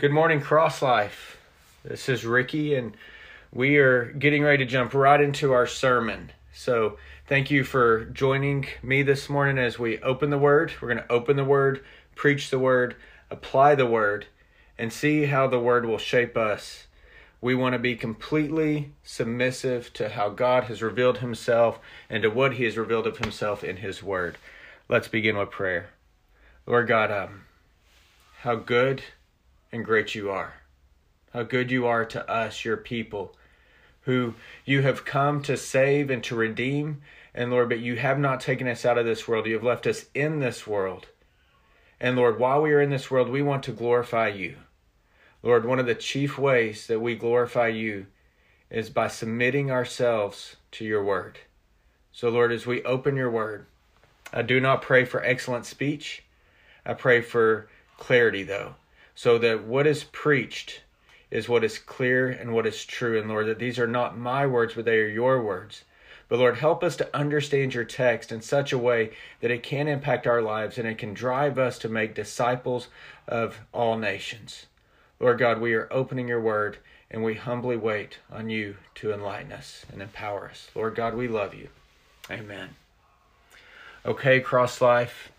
Good morning, Cross Life. This is Ricky, and we are getting ready to jump right into our sermon. So, thank you for joining me this morning as we open the Word. We're going to open the Word, preach the Word, apply the Word, and see how the Word will shape us. We want to be completely submissive to how God has revealed Himself and to what He has revealed of Himself in His Word. Let's begin with prayer. Lord God, um, how good and great you are. How good you are to us, your people, who you have come to save and to redeem. And Lord, but you have not taken us out of this world. You have left us in this world. And Lord, while we are in this world, we want to glorify you. Lord, one of the chief ways that we glorify you is by submitting ourselves to your word. So, Lord, as we open your word, I do not pray for excellent speech. I pray for clarity, though so that what is preached is what is clear and what is true. And Lord, that these are not my words, but they are your words. But Lord, help us to understand your text in such a way that it can impact our lives and it can drive us to make disciples of all nations. Lord God, we are opening your word and we humbly wait on you to enlighten us and empower us. Lord God, we love you. Amen. Okay, Cross Life.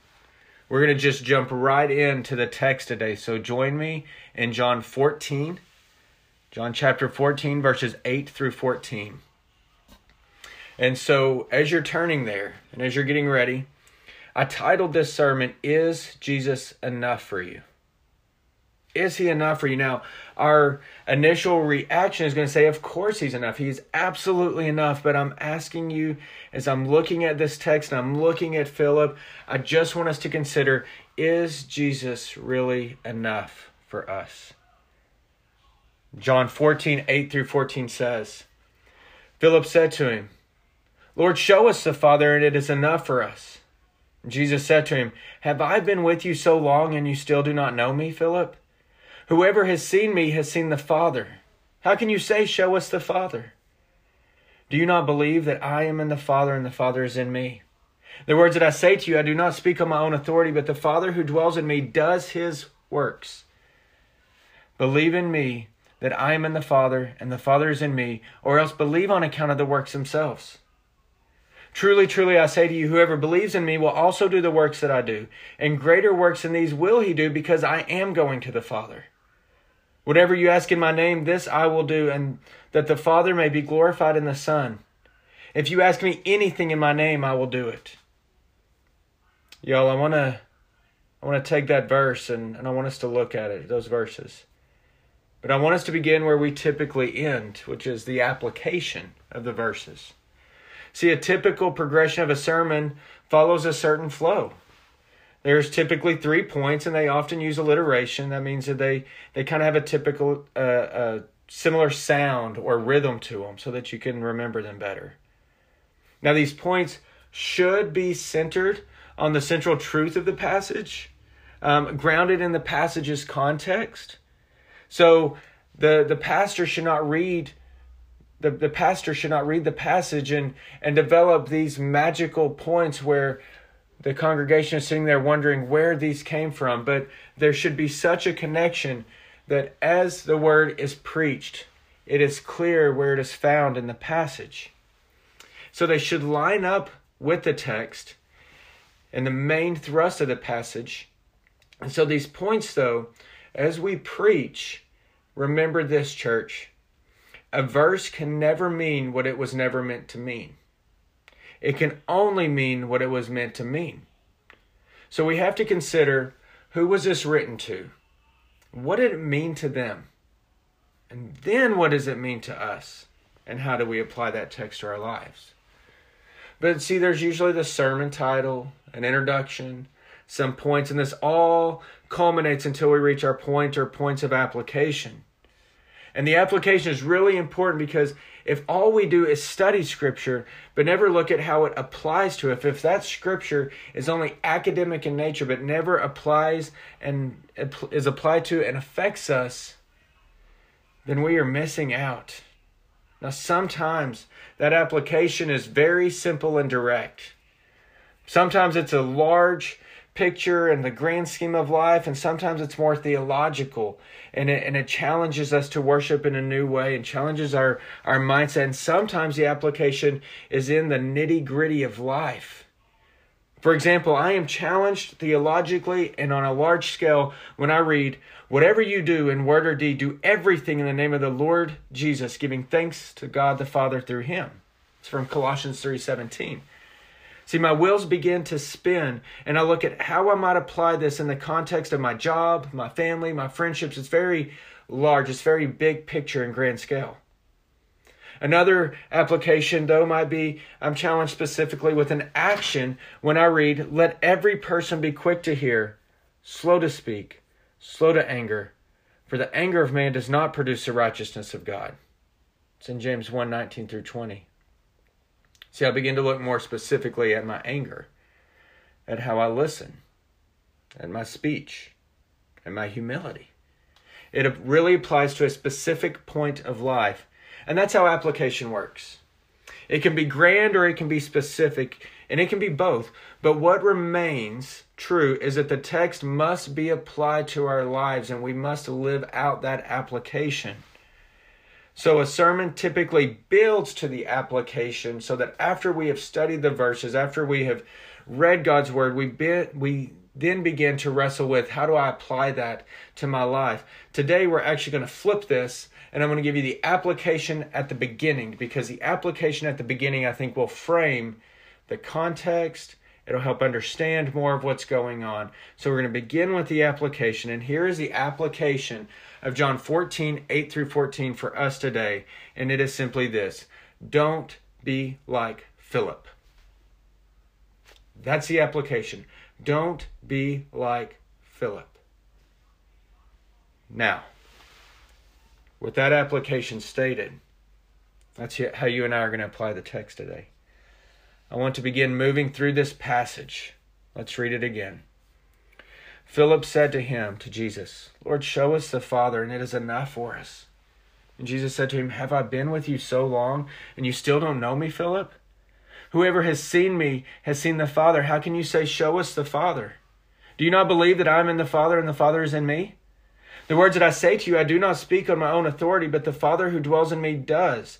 We're going to just jump right into the text today. So join me in John 14, John chapter 14, verses 8 through 14. And so as you're turning there and as you're getting ready, I titled this sermon, Is Jesus Enough for You? Is he enough for you? Now, our initial reaction is going to say, Of course, he's enough. He's absolutely enough. But I'm asking you, as I'm looking at this text and I'm looking at Philip, I just want us to consider is Jesus really enough for us? John 14, 8 through 14 says, Philip said to him, Lord, show us the Father, and it is enough for us. Jesus said to him, Have I been with you so long, and you still do not know me, Philip? Whoever has seen me has seen the Father. How can you say, Show us the Father? Do you not believe that I am in the Father and the Father is in me? The words that I say to you, I do not speak on my own authority, but the Father who dwells in me does his works. Believe in me that I am in the Father and the Father is in me, or else believe on account of the works themselves. Truly, truly, I say to you, whoever believes in me will also do the works that I do, and greater works than these will he do, because I am going to the Father. Whatever you ask in my name, this I will do, and that the Father may be glorified in the Son. If you ask me anything in my name, I will do it. Y'all, I want to I want to take that verse and, and I want us to look at it, those verses. But I want us to begin where we typically end, which is the application of the verses. See, a typical progression of a sermon follows a certain flow. There's typically three points, and they often use alliteration. That means that they they kind of have a typical, uh, uh, similar sound or rhythm to them, so that you can remember them better. Now, these points should be centered on the central truth of the passage, um, grounded in the passage's context. So, the the pastor should not read the, the pastor should not read the passage and and develop these magical points where the congregation is sitting there wondering where these came from, but there should be such a connection that as the word is preached, it is clear where it is found in the passage. So they should line up with the text and the main thrust of the passage. And so these points, though, as we preach, remember this, church. A verse can never mean what it was never meant to mean it can only mean what it was meant to mean. So we have to consider who was this written to? What did it mean to them? And then what does it mean to us? And how do we apply that text to our lives? But see, there's usually the sermon title, an introduction, some points, and this all culminates until we reach our point or points of application. And the application is really important because if all we do is study Scripture, but never look at how it applies to us, if that Scripture is only academic in nature, but never applies and is applied to and affects us, then we are missing out. Now, sometimes that application is very simple and direct. Sometimes it's a large picture and the grand scheme of life, and sometimes it's more theological. And it, and it challenges us to worship in a new way and challenges our, our mindset. And sometimes the application is in the nitty gritty of life. For example, I am challenged theologically and on a large scale when I read, Whatever you do in word or deed, do everything in the name of the Lord Jesus, giving thanks to God the Father through him. It's from Colossians 3:17. See, my wheels begin to spin, and I look at how I might apply this in the context of my job, my family, my friendships. It's very large, it's very big picture and grand scale. Another application, though, might be I'm challenged specifically with an action when I read, Let every person be quick to hear, slow to speak, slow to anger, for the anger of man does not produce the righteousness of God. It's in James 1 19 through 20. See, I begin to look more specifically at my anger, at how I listen, at my speech, and my humility. It really applies to a specific point of life and that's how application works. It can be grand or it can be specific, and it can be both. But what remains true is that the text must be applied to our lives and we must live out that application. So a sermon typically builds to the application so that after we have studied the verses, after we have read God's word, we be, we then begin to wrestle with how do I apply that to my life. Today we're actually going to flip this and I'm going to give you the application at the beginning because the application at the beginning, I think, will frame the context. It'll help understand more of what's going on. So we're going to begin with the application. And here is the application of John 14, 8 through 14 for us today. And it is simply this Don't be like Philip. That's the application. Don't be like Philip. Now, with that application stated, that's how you and I are going to apply the text today. I want to begin moving through this passage. Let's read it again. Philip said to him, to Jesus, Lord, show us the Father, and it is enough for us. And Jesus said to him, Have I been with you so long, and you still don't know me, Philip? Whoever has seen me has seen the Father. How can you say, Show us the Father? Do you not believe that I am in the Father, and the Father is in me? The words that I say to you, I do not speak on my own authority, but the Father who dwells in me does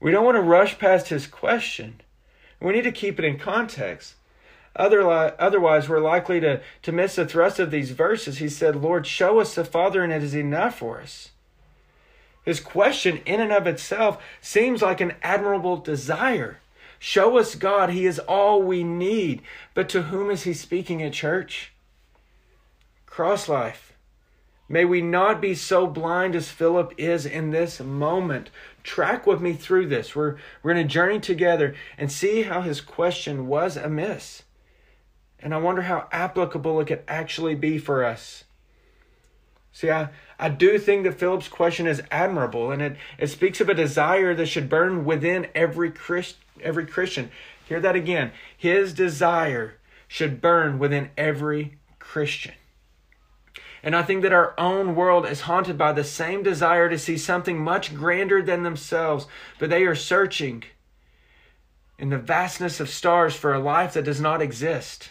We don't want to rush past his question. We need to keep it in context. Otherwise, we're likely to, to miss the thrust of these verses. He said, Lord, show us the Father, and it is enough for us. His question, in and of itself, seems like an admirable desire. Show us God, He is all we need. But to whom is He speaking at church? Cross life. May we not be so blind as Philip is in this moment. Track with me through this. We're, we're going to journey together and see how his question was amiss. And I wonder how applicable it could actually be for us. See, I, I do think that Philip's question is admirable and it, it speaks of a desire that should burn within every, Christ, every Christian. Hear that again. His desire should burn within every Christian. And I think that our own world is haunted by the same desire to see something much grander than themselves, but they are searching in the vastness of stars for a life that does not exist.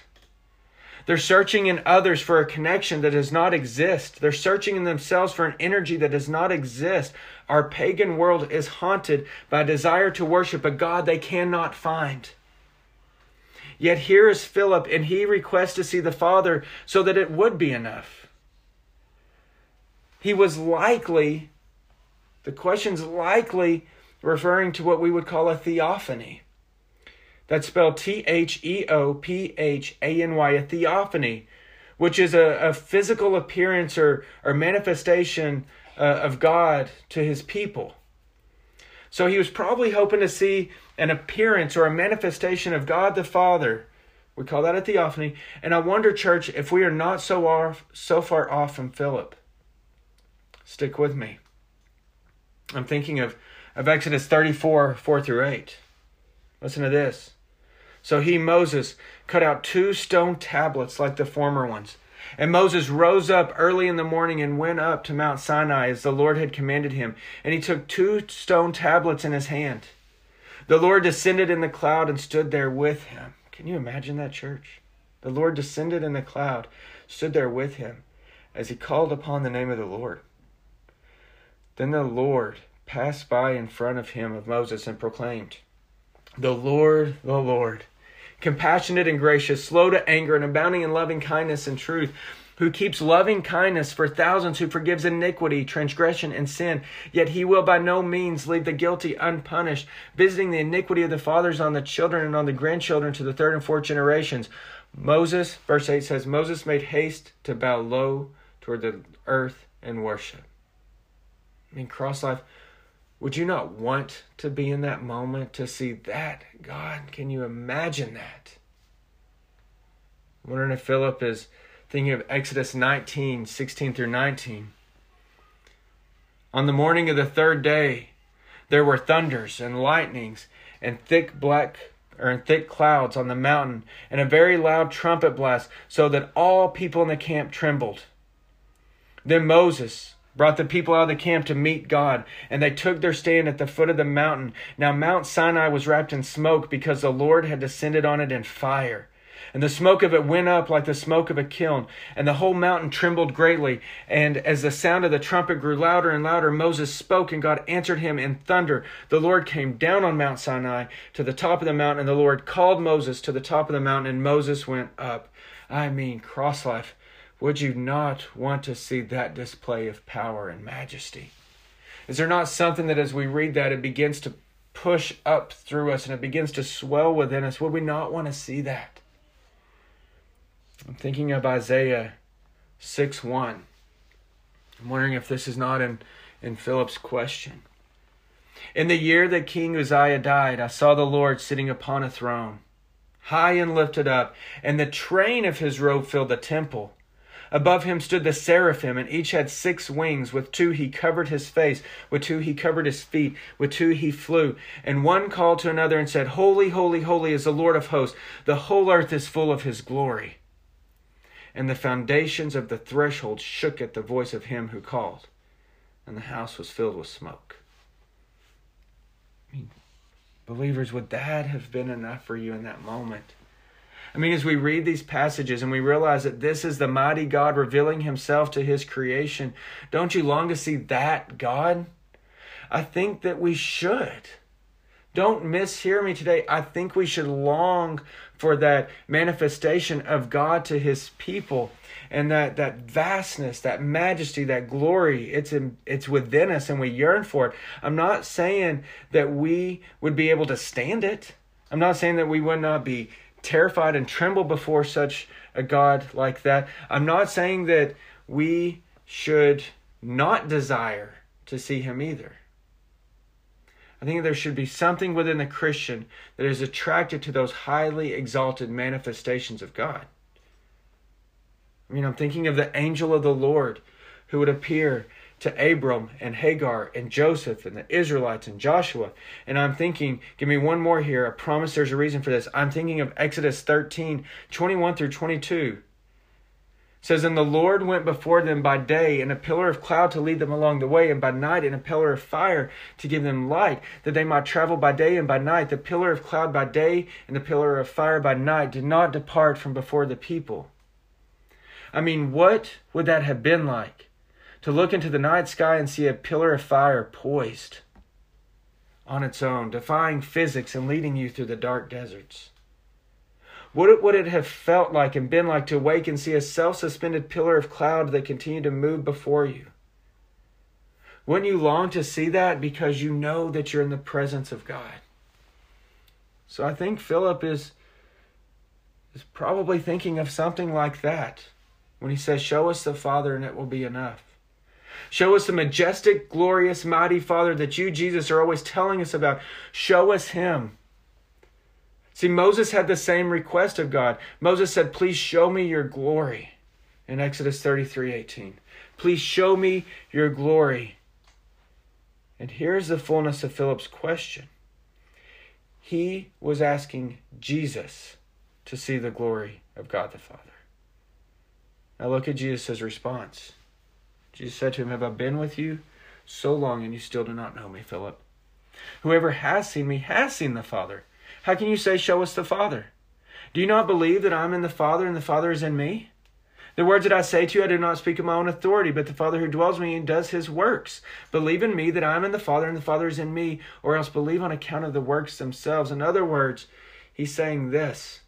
They're searching in others for a connection that does not exist. They're searching in themselves for an energy that does not exist. Our pagan world is haunted by a desire to worship a God they cannot find. Yet here is Philip, and he requests to see the Father so that it would be enough. He was likely, the question's likely referring to what we would call a theophany. That's spelled T H E O P H A N Y, a theophany, which is a, a physical appearance or, or manifestation uh, of God to his people. So he was probably hoping to see an appearance or a manifestation of God the Father We call that a theophany. And I wonder, church, if we are not so off, so far off from Philip. Stick with me. I'm thinking of, of Exodus 34, 4 through 8. Listen to this. So he, Moses, cut out two stone tablets like the former ones. And Moses rose up early in the morning and went up to Mount Sinai as the Lord had commanded him. And he took two stone tablets in his hand. The Lord descended in the cloud and stood there with him. Can you imagine that, church? The Lord descended in the cloud, stood there with him as he called upon the name of the Lord. Then the Lord passed by in front of him of Moses and proclaimed, The Lord, the Lord compassionate and gracious, slow to anger, and abounding in loving kindness and truth, who keeps loving kindness for thousands, who forgives iniquity, transgression, and sin. Yet he will by no means leave the guilty unpunished, visiting the iniquity of the fathers on the children and on the grandchildren to the third and fourth generations. Moses, verse 8 says, Moses made haste to bow low toward the earth and worship. I mean, cross life would you not want to be in that moment to see that? God, can you imagine that? I'm wondering if Philip is thinking of Exodus 19, 16 through 19. On the morning of the third day, there were thunders and lightnings and thick black or in thick clouds on the mountain and a very loud trumpet blast so that all people in the camp trembled. Then Moses brought the people out of the camp to meet God, and they took their stand at the foot of the mountain. Now Mount Sinai was wrapped in smoke because the Lord had descended on it in fire. And the smoke of it went up like the smoke of a kiln, and the whole mountain trembled greatly. And as the sound of the trumpet grew louder and louder, Moses spoke, and God answered him in thunder. The Lord came down on Mount Sinai to the top of the mountain, and the Lord called Moses to the top of the mountain, and Moses went up. I mean, cross life. Would you not want to see that display of power and majesty? Is there not something that as we read that, it begins to push up through us and it begins to swell within us? Would we not want to see that? I'm thinking of Isaiah 6 1. I'm wondering if this is not in, in Philip's question. In the year that King Uzziah died, I saw the Lord sitting upon a throne, high and lifted up, and the train of his robe filled the temple. Above him stood the seraphim, and each had six wings. With two he covered his face, with two he covered his feet, with two he flew. And one called to another and said, Holy, holy, holy is the Lord of hosts. The whole earth is full of his glory. And the foundations of the threshold shook at the voice of him who called, and the house was filled with smoke. I mean, believers, would that have been enough for you in that moment? I mean, as we read these passages and we realize that this is the mighty God revealing himself to his creation, don't you long to see that God? I think that we should. Don't mishear me today. I think we should long for that manifestation of God to his people and that that vastness, that majesty, that glory, it's in, it's within us and we yearn for it. I'm not saying that we would be able to stand it. I'm not saying that we would not be terrified and tremble before such a God like that. I'm not saying that we should not desire to see him either. I think there should be something within the Christian that is attracted to those highly exalted manifestations of God. I mean, I'm thinking of the angel of the Lord who would appear to Abram and Hagar and Joseph and the Israelites and Joshua. And I'm thinking, give me one more here. I promise there's a reason for this. I'm thinking of Exodus 13, 21 through 22. It says, And the Lord went before them by day in a pillar of cloud to lead them along the way, and by night in a pillar of fire to give them light, that they might travel by day and by night. The pillar of cloud by day and the pillar of fire by night did not depart from before the people. I mean, what would that have been like? To look into the night sky and see a pillar of fire poised on its own, defying physics and leading you through the dark deserts? What would it have felt like and been like to wake and see a self suspended pillar of cloud that continued to move before you? Wouldn't you long to see that because you know that you're in the presence of God? So I think Philip is, is probably thinking of something like that when he says, Show us the Father and it will be enough. Show us the majestic, glorious, mighty Father that you, Jesus, are always telling us about. Show us Him. See, Moses had the same request of God. Moses said, Please show me your glory in Exodus 33 18. Please show me your glory. And here's the fullness of Philip's question. He was asking Jesus to see the glory of God the Father. Now look at Jesus' response. Jesus said to him, Have I been with you so long and you still do not know me, Philip? Whoever has seen me has seen the Father. How can you say, Show us the Father? Do you not believe that I am in the Father and the Father is in me? The words that I say to you, I do not speak of my own authority, but the Father who dwells in me and does his works. Believe in me that I am in the Father and the Father is in me, or else believe on account of the works themselves. In other words, he's saying this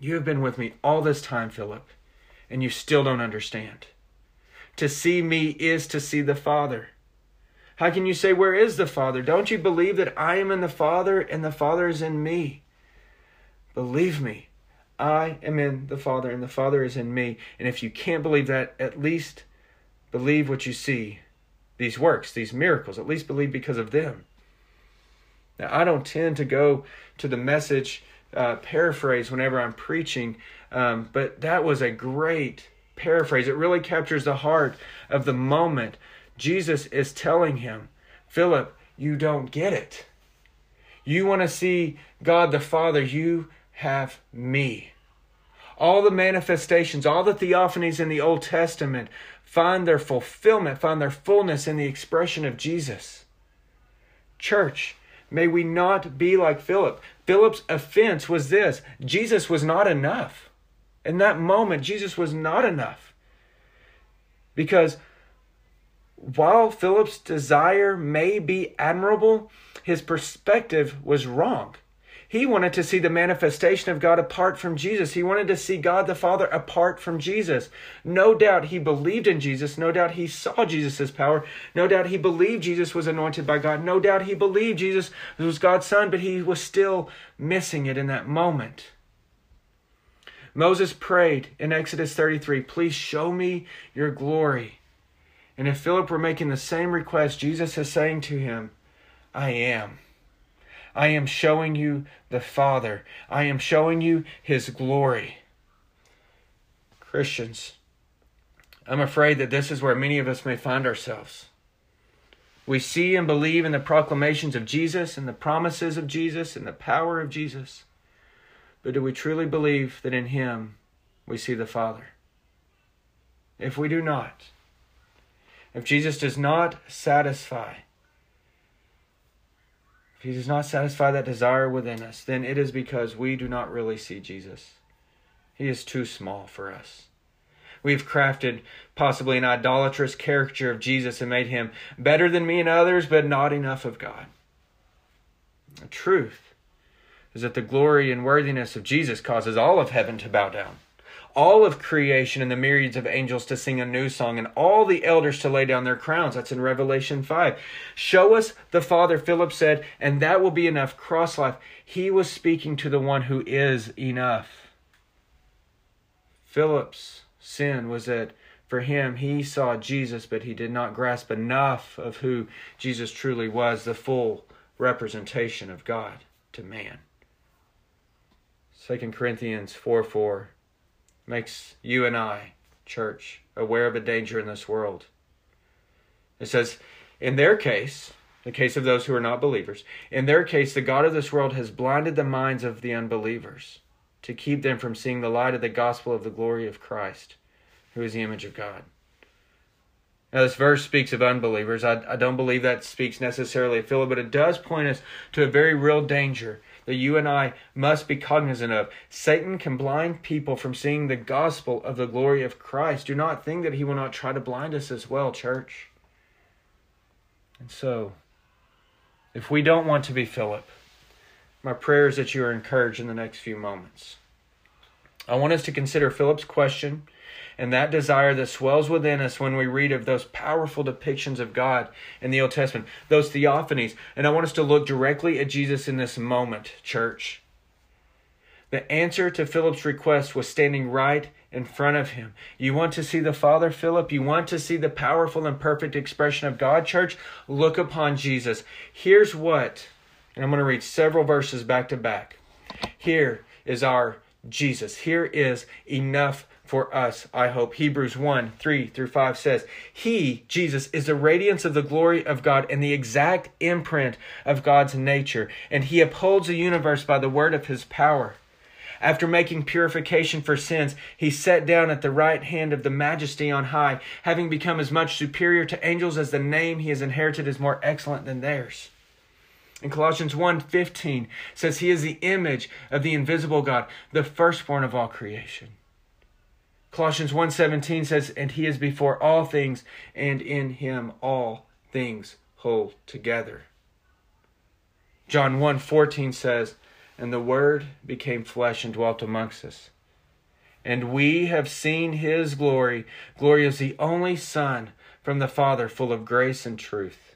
You have been with me all this time, Philip, and you still don't understand. To see me is to see the Father. How can you say, Where is the Father? Don't you believe that I am in the Father and the Father is in me? Believe me, I am in the Father and the Father is in me. And if you can't believe that, at least believe what you see these works, these miracles. At least believe because of them. Now, I don't tend to go to the message uh, paraphrase whenever I'm preaching, um, but that was a great paraphrase. It really captures the heart of the moment Jesus is telling him, Philip, you don't get it. You want to see God the Father, you have me. All the manifestations, all the theophanies in the Old Testament find their fulfillment, find their fullness in the expression of Jesus. Church, may we not be like Philip. Philip's offense was this Jesus was not enough. In that moment, Jesus was not enough. Because while Philip's desire may be admirable, his perspective was wrong. He wanted to see the manifestation of God apart from Jesus. He wanted to see God the Father apart from Jesus. No doubt he believed in Jesus. No doubt he saw Jesus' power. No doubt he believed Jesus was anointed by God. No doubt he believed Jesus was God's son, but he was still missing it in that moment. Moses prayed in Exodus 33, Please show me your glory. And if Philip were making the same request, Jesus is saying to him, I am. I am showing you the Father. I am showing you His glory. Christians, I'm afraid that this is where many of us may find ourselves. We see and believe in the proclamations of Jesus and the promises of Jesus and the power of Jesus. But do we truly believe that in Him we see the Father? If we do not, if Jesus does not satisfy, if he does not satisfy that desire within us, then it is because we do not really see Jesus. He is too small for us. We've crafted possibly an idolatrous caricature of Jesus and made him better than me and others, but not enough of God. The truth is that the glory and worthiness of Jesus causes all of heaven to bow down all of creation and the myriads of angels to sing a new song, and all the elders to lay down their crowns. That's in Revelation 5. Show us the Father, Philip said, and that will be enough. Cross life. He was speaking to the one who is enough. Philip's sin was that for him, he saw Jesus, but he did not grasp enough of who Jesus truly was, the full representation of God to man. 2 Corinthians 4 4 makes you and I, church, aware of a danger in this world. It says, in their case, the case of those who are not believers, in their case, the God of this world has blinded the minds of the unbelievers to keep them from seeing the light of the gospel of the glory of Christ, who is the image of God. Now, this verse speaks of unbelievers. I, I don't believe that speaks necessarily of Philip, but it does point us to a very real danger that you and I must be cognizant of. Satan can blind people from seeing the gospel of the glory of Christ. Do not think that he will not try to blind us as well, church. And so, if we don't want to be Philip, my prayer is that you are encouraged in the next few moments. I want us to consider Philip's question and that desire that swells within us when we read of those powerful depictions of God in the Old Testament, those theophanies. And I want us to look directly at Jesus in this moment, church. The answer to Philip's request was standing right in front of him. You want to see the Father, Philip? You want to see the powerful and perfect expression of God, church? Look upon Jesus. Here's what, and I'm going to read several verses back to back. Here is our Jesus. Here is enough for us, I hope. Hebrews 1 3 through 5 says, He, Jesus, is the radiance of the glory of God and the exact imprint of God's nature, and He upholds the universe by the word of His power. After making purification for sins, he sat down at the right hand of the majesty on high, having become as much superior to angels as the name he has inherited is more excellent than theirs. In Colossians 1:15 says he is the image of the invisible God, the firstborn of all creation. Colossians 1:17 says and he is before all things and in him all things hold together. John 1:14 says and the Word became flesh and dwelt amongst us. And we have seen his glory, glory as the only Son from the Father, full of grace and truth.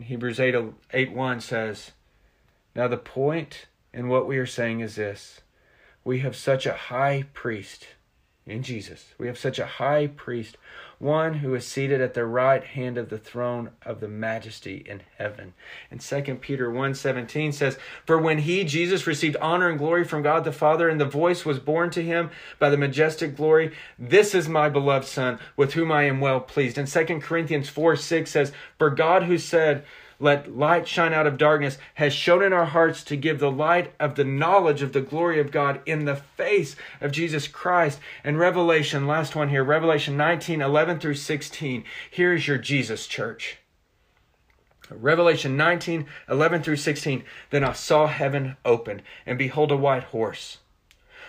And Hebrews 8, 8 1 says, Now the point in what we are saying is this we have such a high priest in Jesus. We have such a high priest one who is seated at the right hand of the throne of the majesty in heaven. And 2 Peter 1:17 says, "For when he Jesus received honor and glory from God the Father and the voice was borne to him by the majestic glory, this is my beloved son with whom I am well pleased." And 2 Corinthians 4:6 says, "For God who said, let light shine out of darkness, has shown in our hearts to give the light of the knowledge of the glory of God in the face of Jesus Christ. And Revelation, last one here, Revelation 19, 11 through 16. Here's your Jesus church. Revelation 19, 11 through 16. Then I saw heaven open, and behold, a white horse.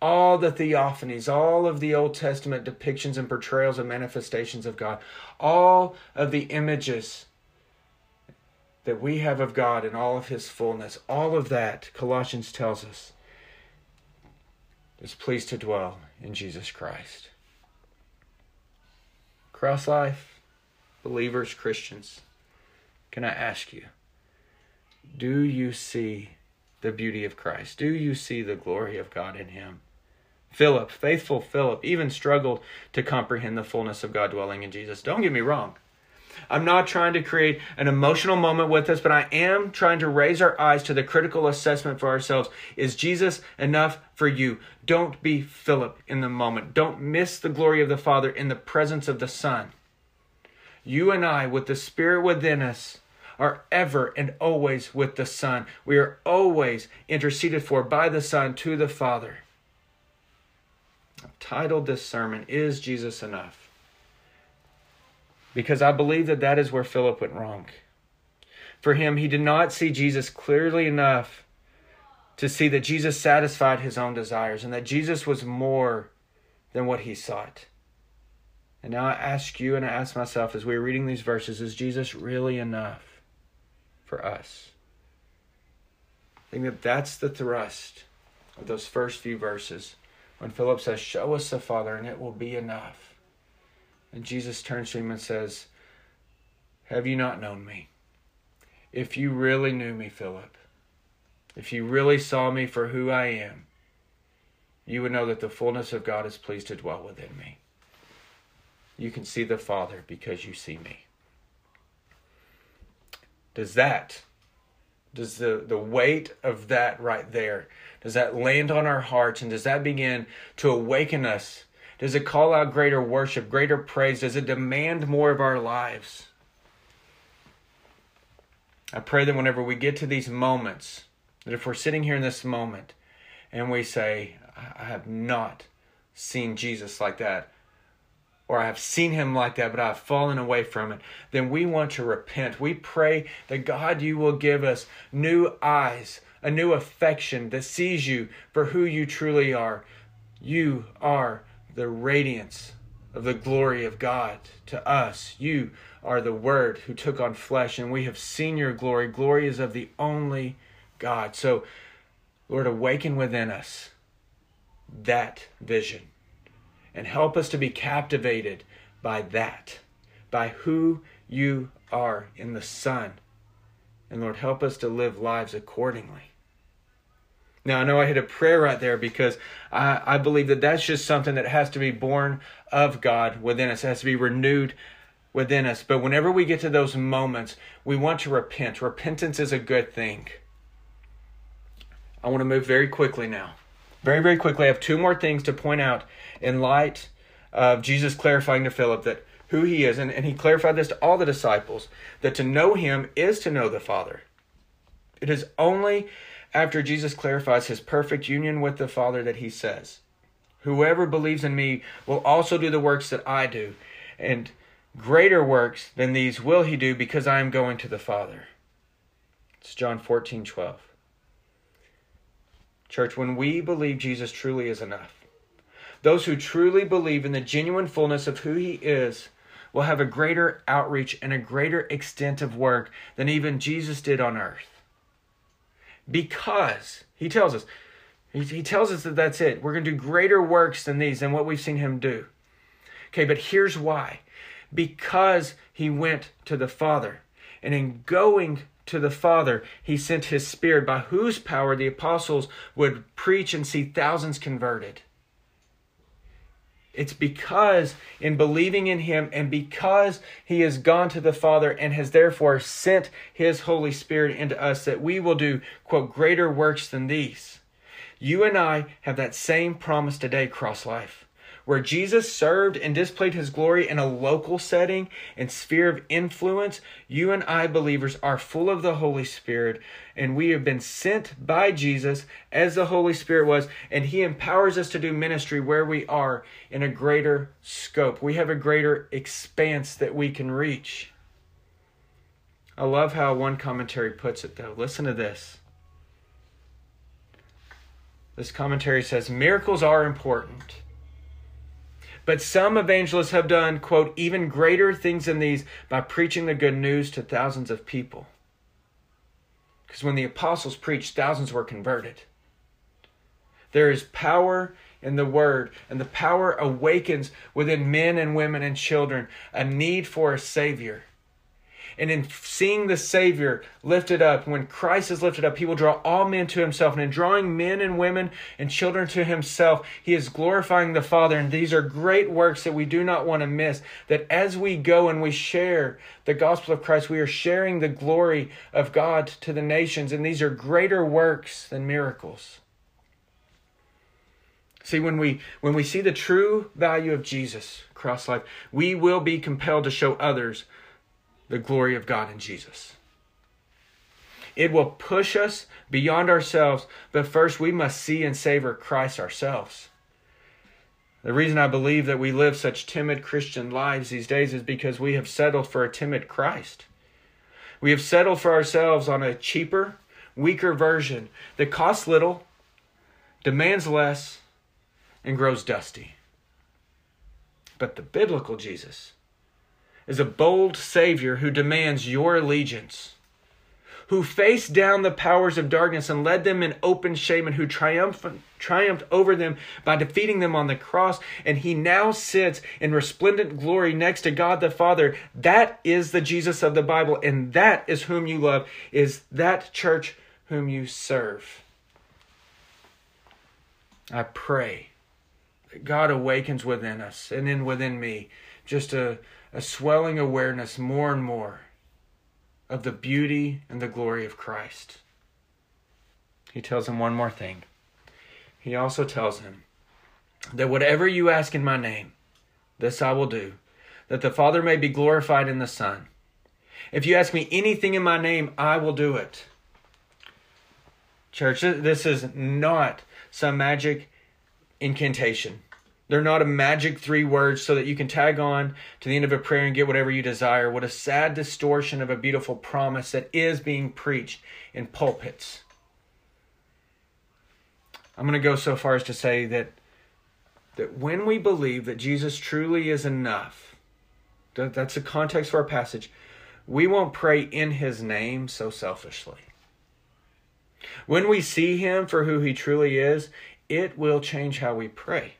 all the theophanies, all of the Old Testament depictions and portrayals and manifestations of God, all of the images that we have of God in all of his fullness, all of that, Colossians tells us, is pleased to dwell in Jesus Christ. Cross life, believers, Christians, can I ask you, do you see the beauty of Christ? Do you see the glory of God in him? Philip, faithful Philip, even struggled to comprehend the fullness of God dwelling in Jesus. Don't get me wrong. I'm not trying to create an emotional moment with us, but I am trying to raise our eyes to the critical assessment for ourselves. Is Jesus enough for you? Don't be Philip in the moment. Don't miss the glory of the Father in the presence of the Son. You and I, with the Spirit within us, are ever and always with the Son. We are always interceded for by the Son to the Father. I've titled this sermon, Is Jesus Enough? Because I believe that that is where Philip went wrong. For him, he did not see Jesus clearly enough to see that Jesus satisfied his own desires and that Jesus was more than what he sought. And now I ask you and I ask myself as we're reading these verses is Jesus really enough for us? I think that that's the thrust of those first few verses when Philip says, Show us the Father, and it will be enough. And Jesus turns to him and says, Have you not known me? If you really knew me, Philip, if you really saw me for who I am, you would know that the fullness of God is pleased to dwell within me. You can see the Father because you see me. Does that, does the, the weight of that right there, does that land on our hearts and does that begin to awaken us? Does it call out greater worship, greater praise? Does it demand more of our lives? I pray that whenever we get to these moments, that if we're sitting here in this moment and we say, I have not seen Jesus like that, or I've seen him like that, but I've fallen away from it, then we want to repent. We pray that God, you will give us new eyes, a new affection that sees you for who you truly are. You are the radiance of the glory of God to us. You are the Word who took on flesh, and we have seen your glory. Glory is of the only God. So, Lord, awaken within us that vision and help us to be captivated by that, by who you are in the Son. And Lord, help us to live lives accordingly. Now, I know I hit a prayer right there because I, I believe that that's just something that has to be born of God within us, it has to be renewed within us. But whenever we get to those moments, we want to repent. Repentance is a good thing. I want to move very quickly now. Very, very quickly, I have two more things to point out in light of Jesus clarifying to Philip that who he is. And, and he clarified this to all the disciples that to know him is to know the Father. It is only after Jesus clarifies his perfect union with the Father that he says, Whoever believes in me will also do the works that I do, and greater works than these will he do because I am going to the Father. It's John 14 12. Church, when we believe Jesus truly is enough, those who truly believe in the genuine fullness of who he is will have a greater outreach and a greater extent of work than even Jesus did on earth. Because he tells us, he, tells us that that's it. We're going to do greater works than these, than what we've seen him do. Okay, but here's why. Because he went to the Father. And in going to the Father, he sent his Spirit, by whose power the apostles would preach and see thousands converted. It's because in believing in him and because he has gone to the Father and has therefore sent his Holy Spirit into us that we will do, quote, greater works than these. You and I have that same promise today, Cross Life where Jesus served and displayed his glory in a local setting and sphere of influence, you and I believers are full of the Holy Spirit, and we have been sent by Jesus as the Holy Spirit was, and he empowers us to do ministry where we are in a greater scope. We have a greater expanse that we can reach. I love how one commentary puts it, though. Listen to this. This commentary says miracles are important but some evangelists have done, quote, even greater things than these by preaching the good news to thousands of people. Because when the apostles preached, thousands were converted. There is power in the word, and the power awakens within men and women and children a need for a Savior. And in seeing the Savior lifted up, when Christ is lifted up, he will draw all men to himself. And in drawing men and women and children to himself, he is glorifying the Father. And these are great works that we do not want to miss. That as we go and we share the gospel of Christ, we are sharing the glory of God to the nations. And these are greater works than miracles. See, when we when we see the true value of Jesus, cross life, we will be compelled to show others the glory of God in Jesus. It will push us beyond ourselves, but first we must see and savor Christ ourselves. The reason I believe that we live such timid Christian lives these days is because we have settled for a timid Christ. We have settled for ourselves on a cheaper, weaker version that costs little, demands less, and grows dusty. But the biblical Jesus, is a bold Savior who demands your allegiance, who faced down the powers of darkness and led them in open shame, and who triumphed, triumphed over them by defeating them on the cross. And he now sits in resplendent glory next to God the Father. That is the Jesus of the Bible, and that is whom you love, is that church whom you serve. I pray that God awakens within us and then within me just a a swelling awareness more and more of the beauty and the glory of Christ. He tells him one more thing. He also tells him that whatever you ask in my name, this I will do, that the Father may be glorified in the Son. If you ask me anything in my name, I will do it. Church, this is not some magic incantation. They're not a magic three words so that you can tag on to the end of a prayer and get whatever you desire. What a sad distortion of a beautiful promise that is being preached in pulpits. I'm going to go so far as to say that that when we believe that Jesus truly is enough, that, that's the context for our passage, we won't pray in his name so selfishly. When we see him for who he truly is, it will change how we pray.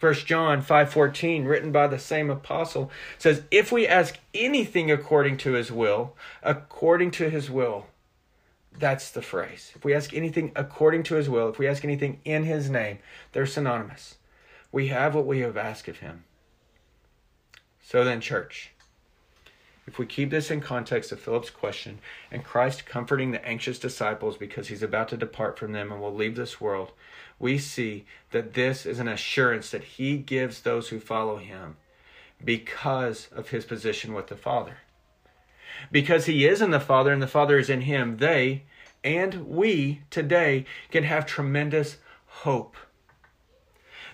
1 John 5:14 written by the same apostle says if we ask anything according to his will according to his will that's the phrase. If we ask anything according to his will if we ask anything in his name they're synonymous. We have what we have asked of him. So then church if we keep this in context of Philip's question and Christ comforting the anxious disciples because he's about to depart from them and will leave this world, we see that this is an assurance that he gives those who follow him because of his position with the Father. Because he is in the Father and the Father is in him, they and we today can have tremendous hope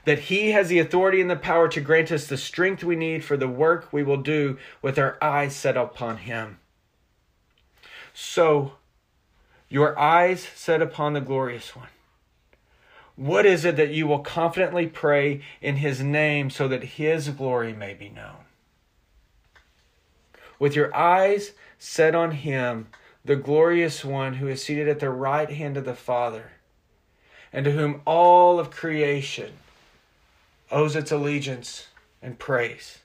that He has the authority and the power to grant us the strength we need for the work we will do with our eyes set upon Him. So, your eyes set upon the glorious one. What is it that you will confidently pray in His name so that His glory may be known? With your eyes set on Him, the glorious one who is seated at the right hand of the Father, and to whom all of creation owes its allegiance and praise.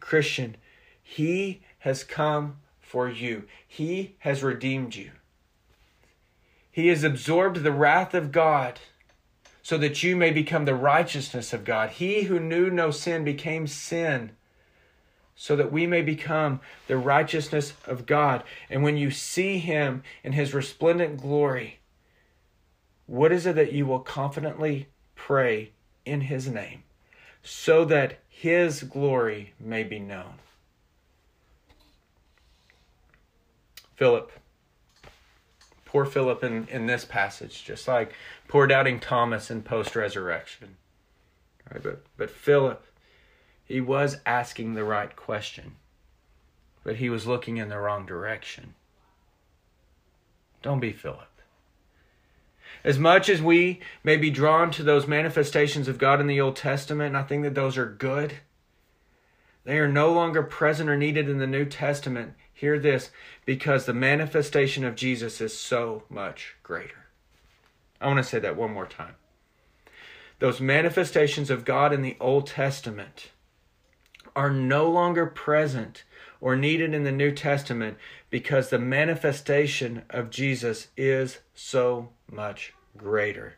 Christian, He has come for you, He has redeemed you. He has absorbed the wrath of God so that you may become the righteousness of God. He who knew no sin became sin so that we may become the righteousness of God. And when you see Him in His resplendent glory, what is it that you will confidently pray in his name, so that his glory may be known. Philip, poor Philip in, in this passage, just like poor doubting Thomas in post resurrection. Right, but, but Philip, he was asking the right question, but he was looking in the wrong direction. Don't be Philip. As much as we may be drawn to those manifestations of God in the Old Testament, and I think that those are good, they are no longer present or needed in the New Testament. Hear this because the manifestation of Jesus is so much greater. I want to say that one more time. Those manifestations of God in the Old Testament are no longer present or needed in the New Testament because the manifestation of Jesus is so much greater.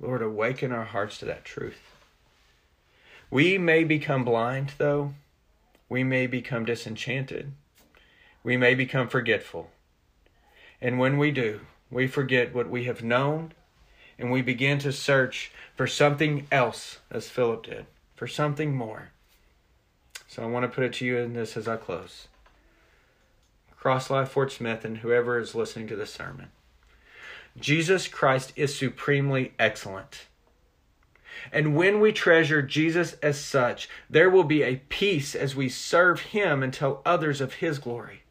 Lord, awaken our hearts to that truth. We may become blind, though. We may become disenchanted. We may become forgetful. And when we do, we forget what we have known and we begin to search for something else, as Philip did, for something more. So I want to put it to you in this as I close. Cross Life Fort Smith and whoever is listening to this sermon. Jesus Christ is supremely excellent. And when we treasure Jesus as such, there will be a peace as we serve Him and tell others of His glory.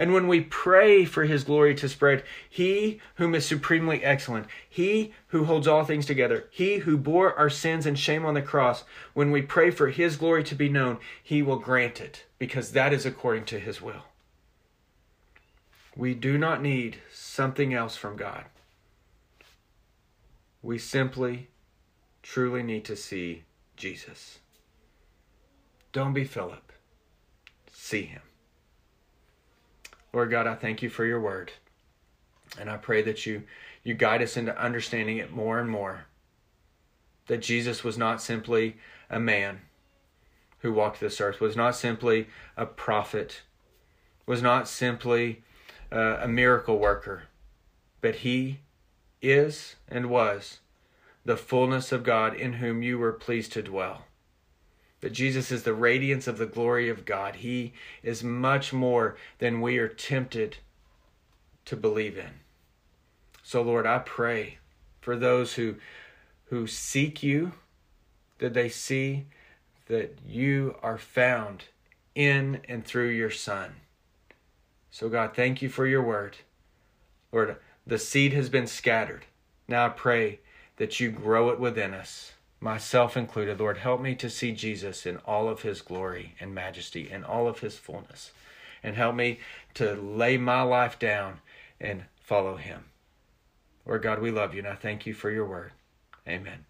And when we pray for His glory to spread, He whom is supremely excellent, He who holds all things together, He who bore our sins and shame on the cross, when we pray for His glory to be known, He will grant it, because that is according to His will. We do not need something else from God. We simply, truly need to see Jesus. Don't be Philip. See him. Lord God, I thank you for your word. And I pray that you, you guide us into understanding it more and more. That Jesus was not simply a man who walked this earth, was not simply a prophet, was not simply uh, a miracle worker, but he is and was the fullness of God in whom you were pleased to dwell. That Jesus is the radiance of the glory of God. He is much more than we are tempted to believe in. So, Lord, I pray for those who who seek you, that they see that you are found in and through your Son. So, God, thank you for your word. Lord, the seed has been scattered. Now I pray that you grow it within us, myself included. Lord, help me to see Jesus in all of his glory and majesty and all of his fullness. And help me to lay my life down and follow him. Lord God, we love you and I thank you for your word. Amen.